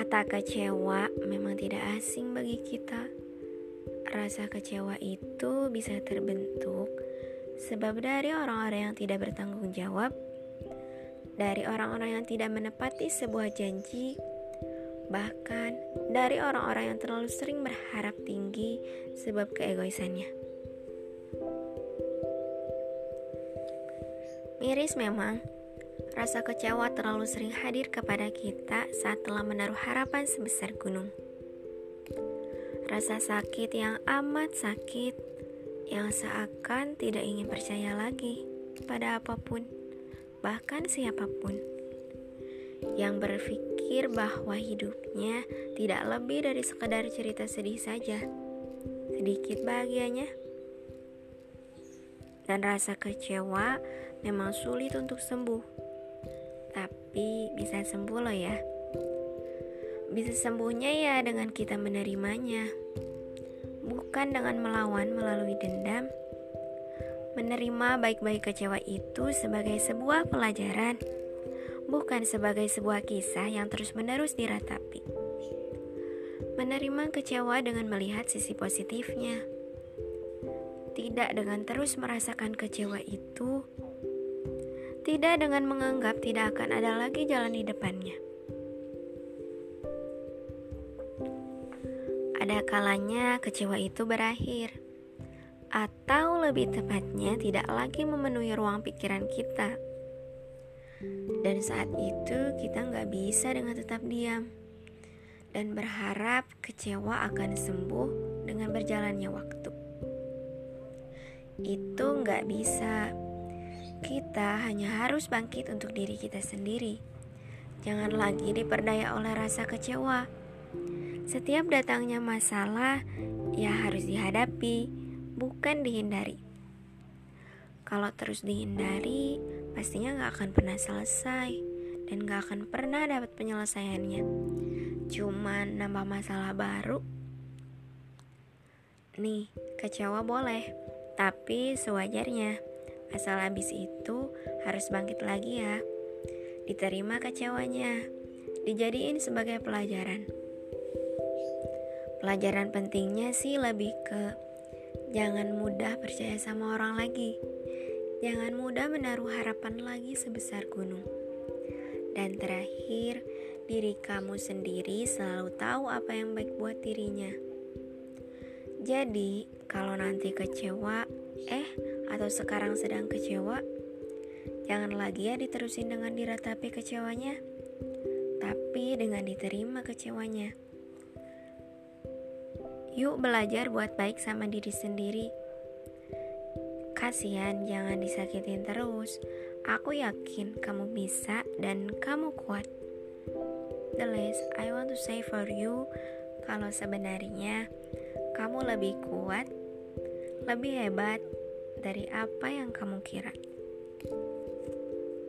Kata kecewa memang tidak asing bagi kita Rasa kecewa itu bisa terbentuk Sebab dari orang-orang yang tidak bertanggung jawab, dari orang-orang yang tidak menepati sebuah janji, bahkan dari orang-orang yang terlalu sering berharap tinggi sebab keegoisannya. Miris memang, rasa kecewa terlalu sering hadir kepada kita saat telah menaruh harapan sebesar gunung. Rasa sakit yang amat sakit yang seakan tidak ingin percaya lagi pada apa pun, bahkan siapa pun, yang berpikir bahwa hidupnya tidak lebih dari sekedar cerita sedih saja, sedikit bahagianya. Dan rasa kecewa memang sulit untuk sembuh, tapi bisa sembuh loh ya. Bisa sembuhnya ya dengan kita menerimanya bukan dengan melawan melalui dendam. Menerima baik-baik kecewa itu sebagai sebuah pelajaran, bukan sebagai sebuah kisah yang terus-menerus diratapi. Menerima kecewa dengan melihat sisi positifnya, tidak dengan terus merasakan kecewa itu, tidak dengan menganggap tidak akan ada lagi jalan di depannya. Ada kalanya kecewa itu berakhir, atau lebih tepatnya tidak lagi memenuhi ruang pikiran kita. Dan saat itu kita nggak bisa dengan tetap diam dan berharap kecewa akan sembuh dengan berjalannya waktu. Itu nggak bisa. Kita hanya harus bangkit untuk diri kita sendiri. Jangan lagi diperdaya oleh rasa kecewa setiap datangnya masalah, ya harus dihadapi, bukan dihindari. Kalau terus dihindari, pastinya gak akan pernah selesai dan gak akan pernah dapat penyelesaiannya. Cuman nambah masalah baru. Nih, kecewa boleh, tapi sewajarnya. Asal habis itu harus bangkit lagi ya. Diterima kecewanya, dijadiin sebagai pelajaran. Pelajaran pentingnya sih lebih ke jangan mudah percaya sama orang lagi. Jangan mudah menaruh harapan lagi sebesar gunung. Dan terakhir, diri kamu sendiri selalu tahu apa yang baik buat dirinya. Jadi, kalau nanti kecewa, eh, atau sekarang sedang kecewa, jangan lagi ya diterusin dengan diratapi kecewanya, tapi dengan diterima kecewanya. Yuk belajar buat baik sama diri sendiri. Kasihan jangan disakitin terus. Aku yakin kamu bisa dan kamu kuat. The least I want to say for you kalau sebenarnya kamu lebih kuat, lebih hebat dari apa yang kamu kira.